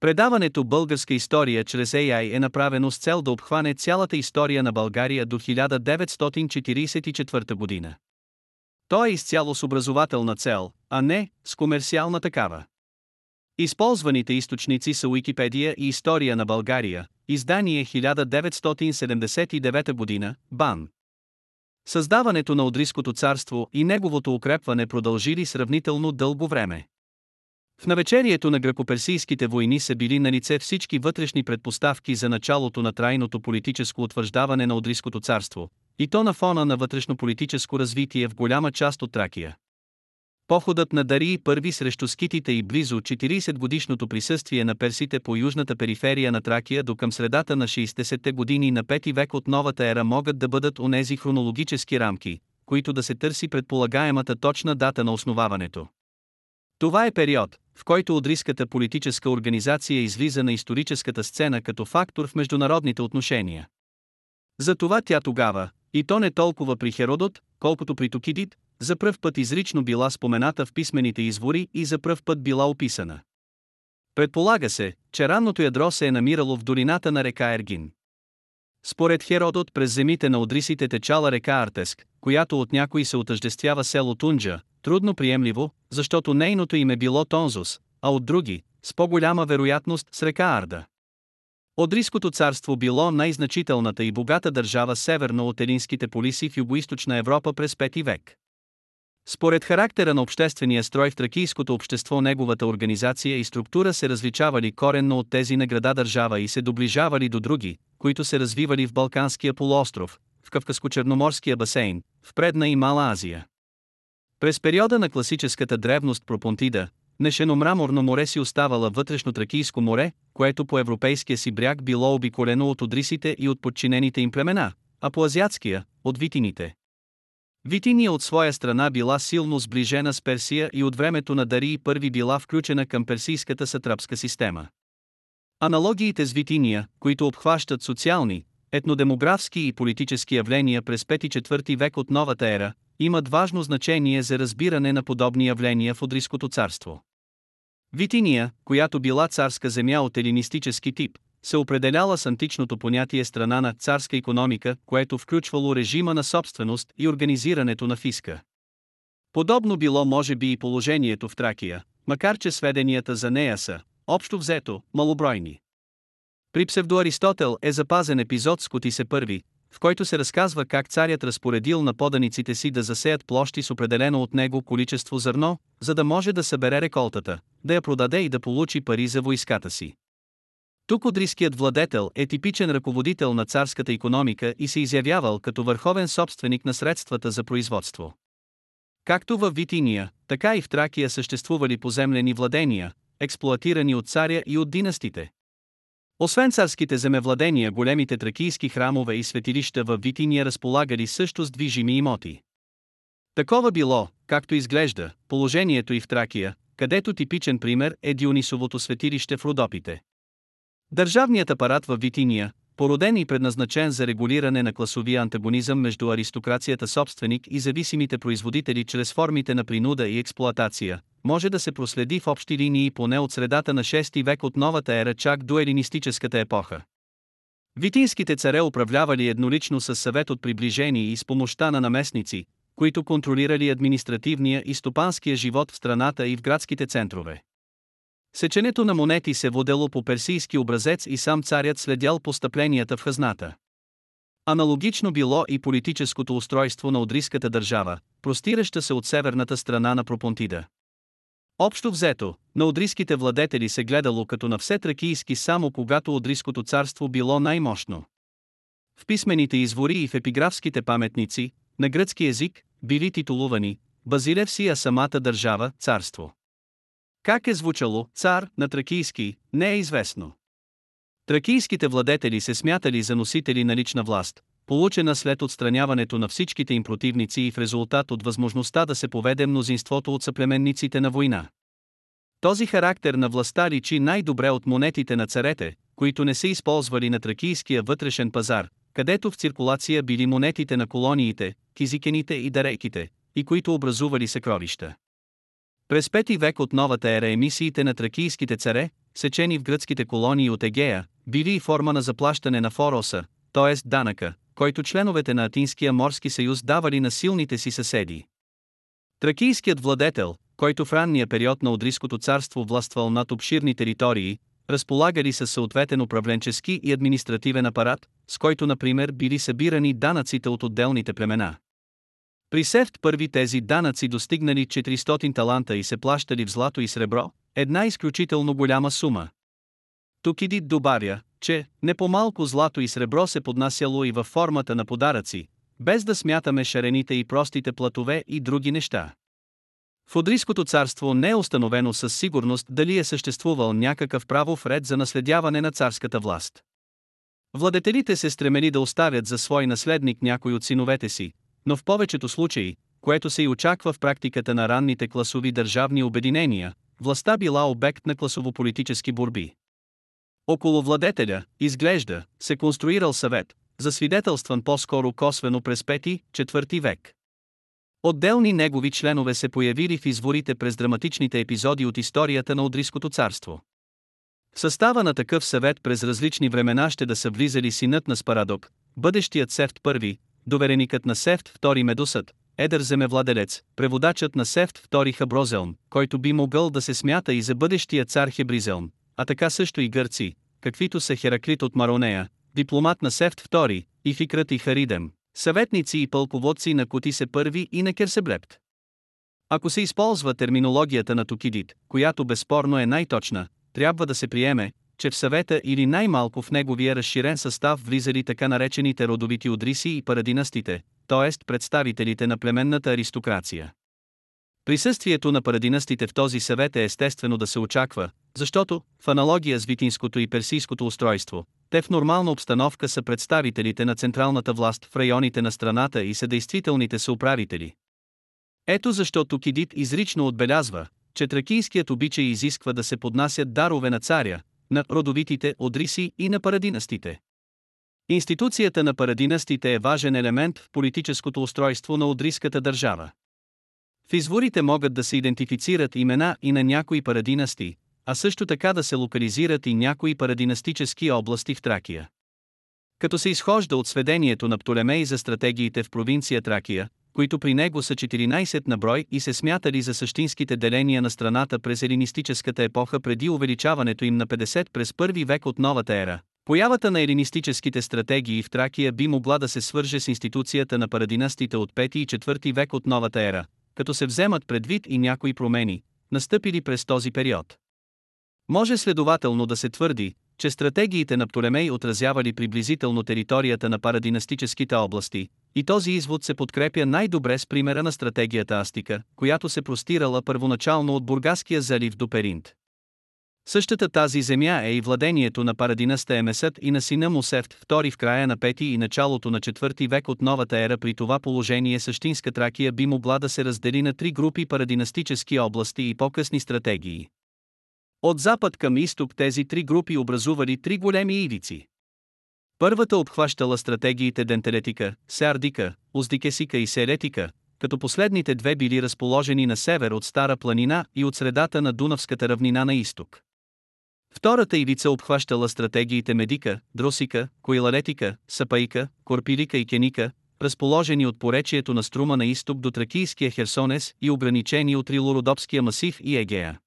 Предаването Българска история чрез AI е направено с цел да обхване цялата история на България до 1944 година. То е изцяло с образователна цел, а не с комерциална такава. Използваните източници са Уикипедия и История на България, издание 1979 година, БАН. Създаването на Одриското царство и неговото укрепване продължили сравнително дълго време. В навечерието на гръкоперсийските войни са били на лице всички вътрешни предпоставки за началото на трайното политическо утвърждаване на Одриското царство, и то на фона на вътрешно-политическо развитие в голяма част от Тракия. Походът на Дарии първи срещу скитите и близо 40-годишното присъствие на персите по южната периферия на Тракия до към средата на 60-те години на 5 век от новата ера могат да бъдат онези хронологически рамки, които да се търси предполагаемата точна дата на основаването. Това е период, в който одриската политическа организация излиза на историческата сцена като фактор в международните отношения. Затова тя тогава, и то не толкова при Херодот, колкото при Токидит, за пръв път изрично била спомената в писмените извори и за пръв път била описана. Предполага се, че ранното ядро се е намирало в долината на река Ергин. Според Херодот през земите на Одрисите течала река Артеск, която от някои се отъждествява село Тунджа, трудно приемливо, защото нейното име било Тонзус, а от други, с по-голяма вероятност с река Арда. Одриското царство било най-значителната и богата държава северно от елинските полиси в югоизточна Европа през 5 век. Според характера на обществения строй в тракийското общество неговата организация и структура се различавали коренно от тези на града държава и се доближавали до други, които се развивали в Балканския полуостров, в Кавказско-Черноморския басейн, в Предна и Мала Азия. През периода на класическата древност Пропонтида, Нешено-мраморно море си оставала вътрешно-тракийско море, което по европейския си бряг било обиколено от одрисите и от подчинените им племена, а по азиатския – от витините. Витиния от своя страна била силно сближена с Персия и от времето на Дарии първи била включена към персийската сатрапска система. Аналогиите с Витиния, които обхващат социални, етнодемографски и политически явления през 5-4 век от новата ера, имат важно значение за разбиране на подобни явления в Одриското царство. Витиния, която била царска земя от елинистически тип, се определяла с античното понятие страна на царска економика, което включвало режима на собственост и организирането на фиска. Подобно било може би и положението в Тракия, макар че сведенията за нея са, общо взето, малобройни. При псевдоаристотел е запазен епизод с Котисе първи, в който се разказва как царят разпоредил на поданиците си да засеят площи с определено от него количество зърно, за да може да събере реколтата, да я продаде и да получи пари за войската си. Тук одриският владетел е типичен ръководител на царската економика и се изявявал като върховен собственик на средствата за производство. Както в Витиния, така и в Тракия съществували поземлени владения, експлоатирани от царя и от династите. Освен царските земевладения, големите тракийски храмове и светилища в Витиния разполагали също с движими имоти. Такова било, както изглежда, положението и в Тракия, където типичен пример е Дионисовото светилище в Родопите. Държавният апарат в Витиния, породен и предназначен за регулиране на класовия антагонизъм между аристокрацията собственик и зависимите производители чрез формите на принуда и експлоатация, може да се проследи в общи линии поне от средата на 6 век от новата ера чак до елинистическата епоха. Витинските царе управлявали еднолично с съвет от приближени и с помощта на наместници, които контролирали административния и стопанския живот в страната и в градските центрове. Сеченето на монети се водело по персийски образец и сам царят следял постъпленията в хазната. Аналогично било и политическото устройство на Одриската държава, простираща се от северната страна на Пропонтида. Общо взето, на одриските владетели се гледало като на все тракийски само когато Одриското царство било най-мощно. В писмените извори и в епиграфските паметници, на гръцки език, били титулувани Базилевсия самата държава, царство. Как е звучало цар на тракийски, не е известно. Тракийските владетели се смятали за носители на лична власт, получена след отстраняването на всичките им противници и в резултат от възможността да се поведе мнозинството от съплеменниците на война. Този характер на властта личи най-добре от монетите на царете, които не се използвали на тракийския вътрешен пазар, където в циркулация били монетите на колониите, кизикените и дарейките, и които образували съкровища. През пети век от новата ера емисиите на тракийските царе, сечени в гръцките колонии от Егея, били и форма на заплащане на фороса, т.е. данъка, който членовете на Атинския морски съюз давали на силните си съседи. Тракийският владетел, който в ранния период на Одриското царство властвал над обширни територии, разполагали със съответен управленчески и административен апарат, с който например били събирани данъците от отделните племена. При Сефт първи тези данъци достигнали 400 таланта и се плащали в злато и сребро, една изключително голяма сума. Тук Идит добавя, че не по-малко злато и сребро се поднасяло и във формата на подаръци, без да смятаме шарените и простите платове и други неща. В царство не е установено със сигурност дали е съществувал някакъв правов ред за наследяване на царската власт. Владетелите се стремели да оставят за свой наследник някой от синовете си, но в повечето случаи, което се и очаква в практиката на ранните класови държавни обединения, властта била обект на класово-политически борби. Около владетеля, изглежда, се конструирал съвет, засвидетелстван по-скоро косвено през 5-4 век. Отделни негови членове се появили в изворите през драматичните епизоди от историята на Одриското царство. В състава на такъв съвет през различни времена ще да са влизали синът на Спарадок, бъдещият Сефт I, довереникът на Сефт II Медусът, едър земевладелец, преводачът на Сефт II Хаброзелм, който би могъл да се смята и за бъдещия цар Хебризелм, а така също и гърци, каквито са Хераклит от Маронея, дипломат на Сефт II, и Фикрат и Харидем, съветници и пълководци на Кутисе първи и на Керсеблепт. Ако се използва терминологията на Токидит, която безспорно е най-точна, трябва да се приеме, че в съвета или най-малко в неговия разширен състав влизали така наречените родовити одриси и парадинастите, т.е. представителите на племенната аристокрация. Присъствието на парадинастите в този съвет е естествено да се очаква, защото, в аналогия с витинското и персийското устройство, те в нормална обстановка са представителите на централната власт в районите на страната и са действителните съуправители. Ето защо Тукидит изрично отбелязва, че тракийският обичай изисква да се поднасят дарове на царя, на родовитите одриси и на парадинастите. Институцията на парадинастите е важен елемент в политическото устройство на одриската държава. В изворите могат да се идентифицират имена и на някои парадинасти, а също така да се локализират и някои парадинастически области в Тракия. Като се изхожда от сведението на Птолемей за стратегиите в провинция Тракия, които при него са 14 на брой и се смятали за същинските деления на страната през елинистическата епоха преди увеличаването им на 50 през първи век от новата ера. Появата на елинистическите стратегии в Тракия би могла да се свърже с институцията на парадинастите от 5 и 4 век от новата ера, като се вземат предвид и някои промени, настъпили през този период. Може следователно да се твърди, че стратегиите на Птолемей отразявали приблизително територията на парадинастическите области, и този извод се подкрепя най-добре с примера на стратегията Астика, която се простирала първоначално от Бургаския залив до Перинт. Същата тази земя е и владението на парадинаста Емесът и на сина му Сефт, втори в края на 5 и началото на 4 век от новата ера при това положение същинска Тракия би могла да се раздели на три групи парадинастически области и по-късни стратегии. От запад към изток тези три групи образували три големи ивици. Първата обхващала стратегиите Дентелетика, Сеардика, Уздикесика и Серетика, като последните две били разположени на север от Стара планина и от средата на Дунавската равнина на изток. Втората ивица обхващала стратегиите Медика, Дросика, Коилалетика, Сапаика, Корпилика и Кеника, разположени от поречието на струма на изток до Тракийския Херсонес и ограничени от Рилородопския масив и Егея.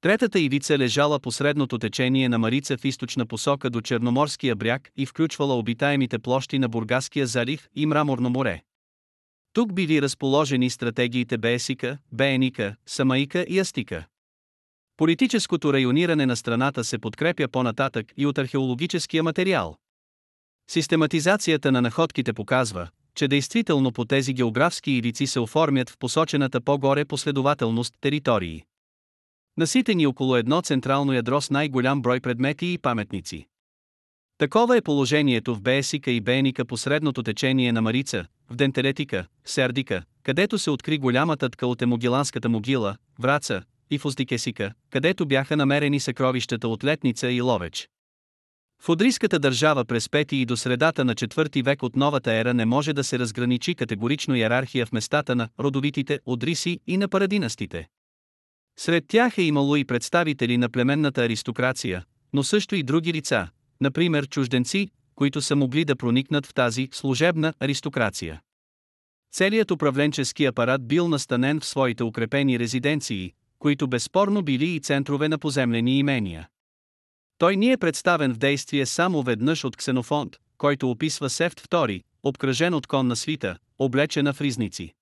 Третата ивица лежала по средното течение на Марица в източна посока до Черноморския бряг и включвала обитаемите площи на Бургаския залив и Мраморно море. Тук били разположени стратегиите Беесика, Бееника, Самаика и Астика. Политическото райониране на страната се подкрепя по-нататък и от археологическия материал. Систематизацията на находките показва, че действително по тези географски ивици се оформят в посочената по-горе последователност територии наситени около едно централно ядро с най-голям брой предмети и паметници. Такова е положението в Беесика и Беника по средното течение на Марица, в Дентелетика, Сердика, където се откри голямата тка от Емогиланската могила, Враца, и в Оздикесика, където бяха намерени съкровищата от Летница и Ловеч. В Одрийската държава през 5 и до средата на 4 век от новата ера не може да се разграничи категорично иерархия в местата на родовитите Одриси и на парадинастите. Сред тях е имало и представители на племенната аристокрация, но също и други лица, например чужденци, които са могли да проникнат в тази служебна аристокрация. Целият управленчески апарат бил настанен в своите укрепени резиденции, които безспорно били и центрове на поземлени имения. Той ни е представен в действие само веднъж от Ксенофонт, който описва Сефт II, обкръжен от конна свита, облечена в ризници.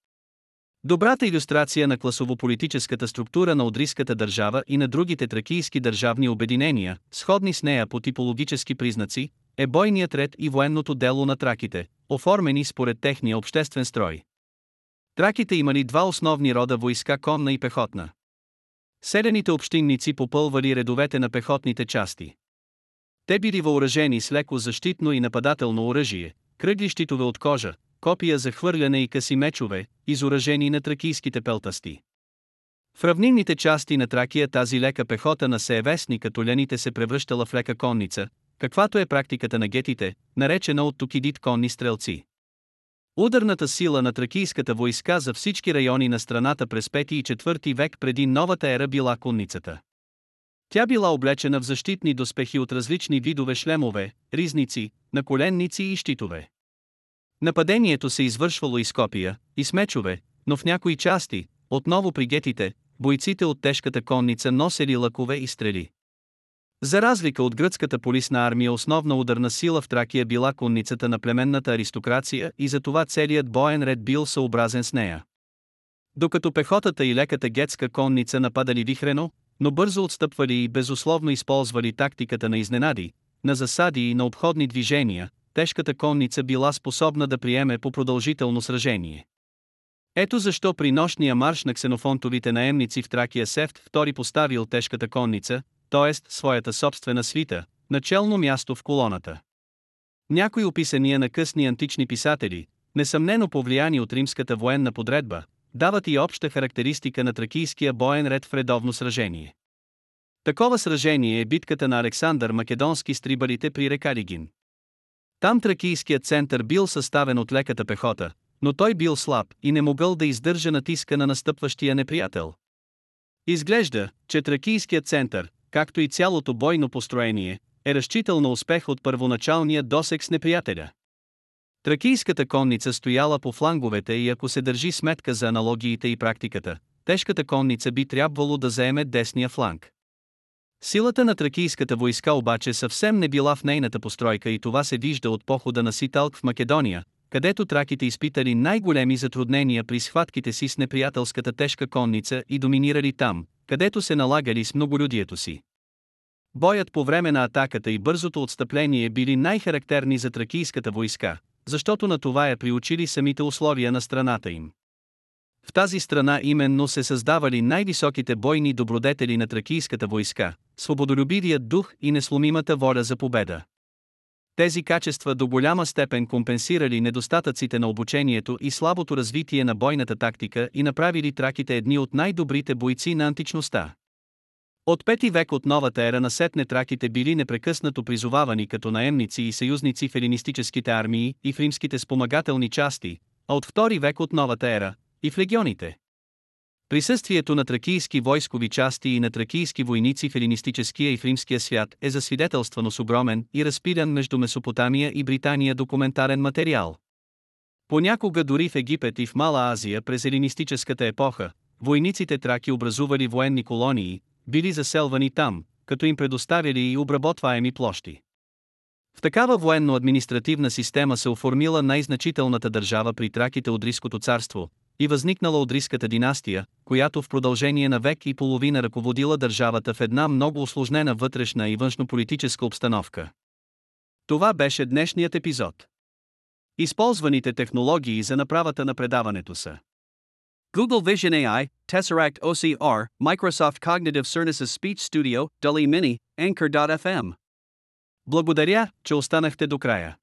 Добрата иллюстрация на класово-политическата структура на Одриската държава и на другите тракийски държавни обединения, сходни с нея по типологически признаци, е бойният ред и военното дело на траките, оформени според техния обществен строй. Траките имали два основни рода войска конна и пехотна. Селените общинници попълвали редовете на пехотните части. Те били въоръжени с леко защитно и нападателно оръжие, кръгли щитове от кожа, копия за хвърляне и къси мечове, изоръжени на тракийските пелтасти. В равнинните части на Тракия тази лека пехота на Сеевесни като лените се превръщала в лека конница, каквато е практиката на гетите, наречена от Токидит конни стрелци. Ударната сила на тракийската войска за всички райони на страната през 5 и 4 век преди новата ера била конницата. Тя била облечена в защитни доспехи от различни видове шлемове, ризници, наколенници и щитове. Нападението се извършвало и с копия, и с мечове, но в някои части, отново при гетите, бойците от тежката конница носели лъкове и стрели. За разлика от гръцката полисна армия основна ударна сила в Тракия била конницата на племенната аристокрация и затова целият боен ред бил съобразен с нея. Докато пехотата и леката гетска конница нападали вихрено, но бързо отстъпвали и безусловно използвали тактиката на изненади, на засади и на обходни движения, тежката конница била способна да приеме по продължително сражение. Ето защо при нощния марш на ксенофонтовите наемници в Тракия Сефт втори поставил тежката конница, т.е. своята собствена свита, начално място в колоната. Някои описания на късни антични писатели, несъмнено повлияни от римската военна подредба, дават и обща характеристика на тракийския боен ред в редовно сражение. Такова сражение е битката на Александър Македонски с трибалите при река Ригин. Там тракийският център бил съставен от леката пехота, но той бил слаб и не могъл да издържа натиска на настъпващия неприятел. Изглежда, че тракийският център, както и цялото бойно построение, е разчитал на успех от първоначалния досек с неприятеля. Тракийската конница стояла по фланговете и ако се държи сметка за аналогиите и практиката, тежката конница би трябвало да заеме десния фланг. Силата на тракийската войска обаче съвсем не била в нейната постройка и това се вижда от похода на Ситалк в Македония, където траките изпитали най-големи затруднения при схватките си с неприятелската тежка конница и доминирали там, където се налагали с многолюдието си. Боят по време на атаката и бързото отстъпление били най-характерни за тракийската войска, защото на това е приучили самите условия на страната им. В тази страна именно се създавали най-високите бойни добродетели на тракийската войска, свободолюбивият дух и несломимата воля за победа. Тези качества до голяма степен компенсирали недостатъците на обучението и слабото развитие на бойната тактика и направили траките едни от най-добрите бойци на античността. От пети век от новата ера на сетне траките били непрекъснато призовавани като наемници и съюзници в елинистическите армии и в римските спомагателни части, а от втори век от новата ера и в легионите. Присъствието на тракийски войскови части и на тракийски войници в елинистическия и в римския свят е засвидетелствано с огромен и разпилен между Месопотамия и Британия документарен материал. Понякога дори в Египет и в Мала Азия през елинистическата епоха, войниците траки образували военни колонии, били заселвани там, като им предоставяли и обработваеми площи. В такава военно-административна система се оформила най-значителната държава при траките от Риското царство, и възникнала Одриската династия, която в продължение на век и половина ръководила държавата в една много осложнена вътрешна и външнополитическа обстановка. Това беше днешният епизод. Използваните технологии за направата на предаването са Google Vision AI, Tesseract OCR, Microsoft Cognitive Services Speech Studio, DALI Mini, Anchor.fm. Благодаря, че останахте до края.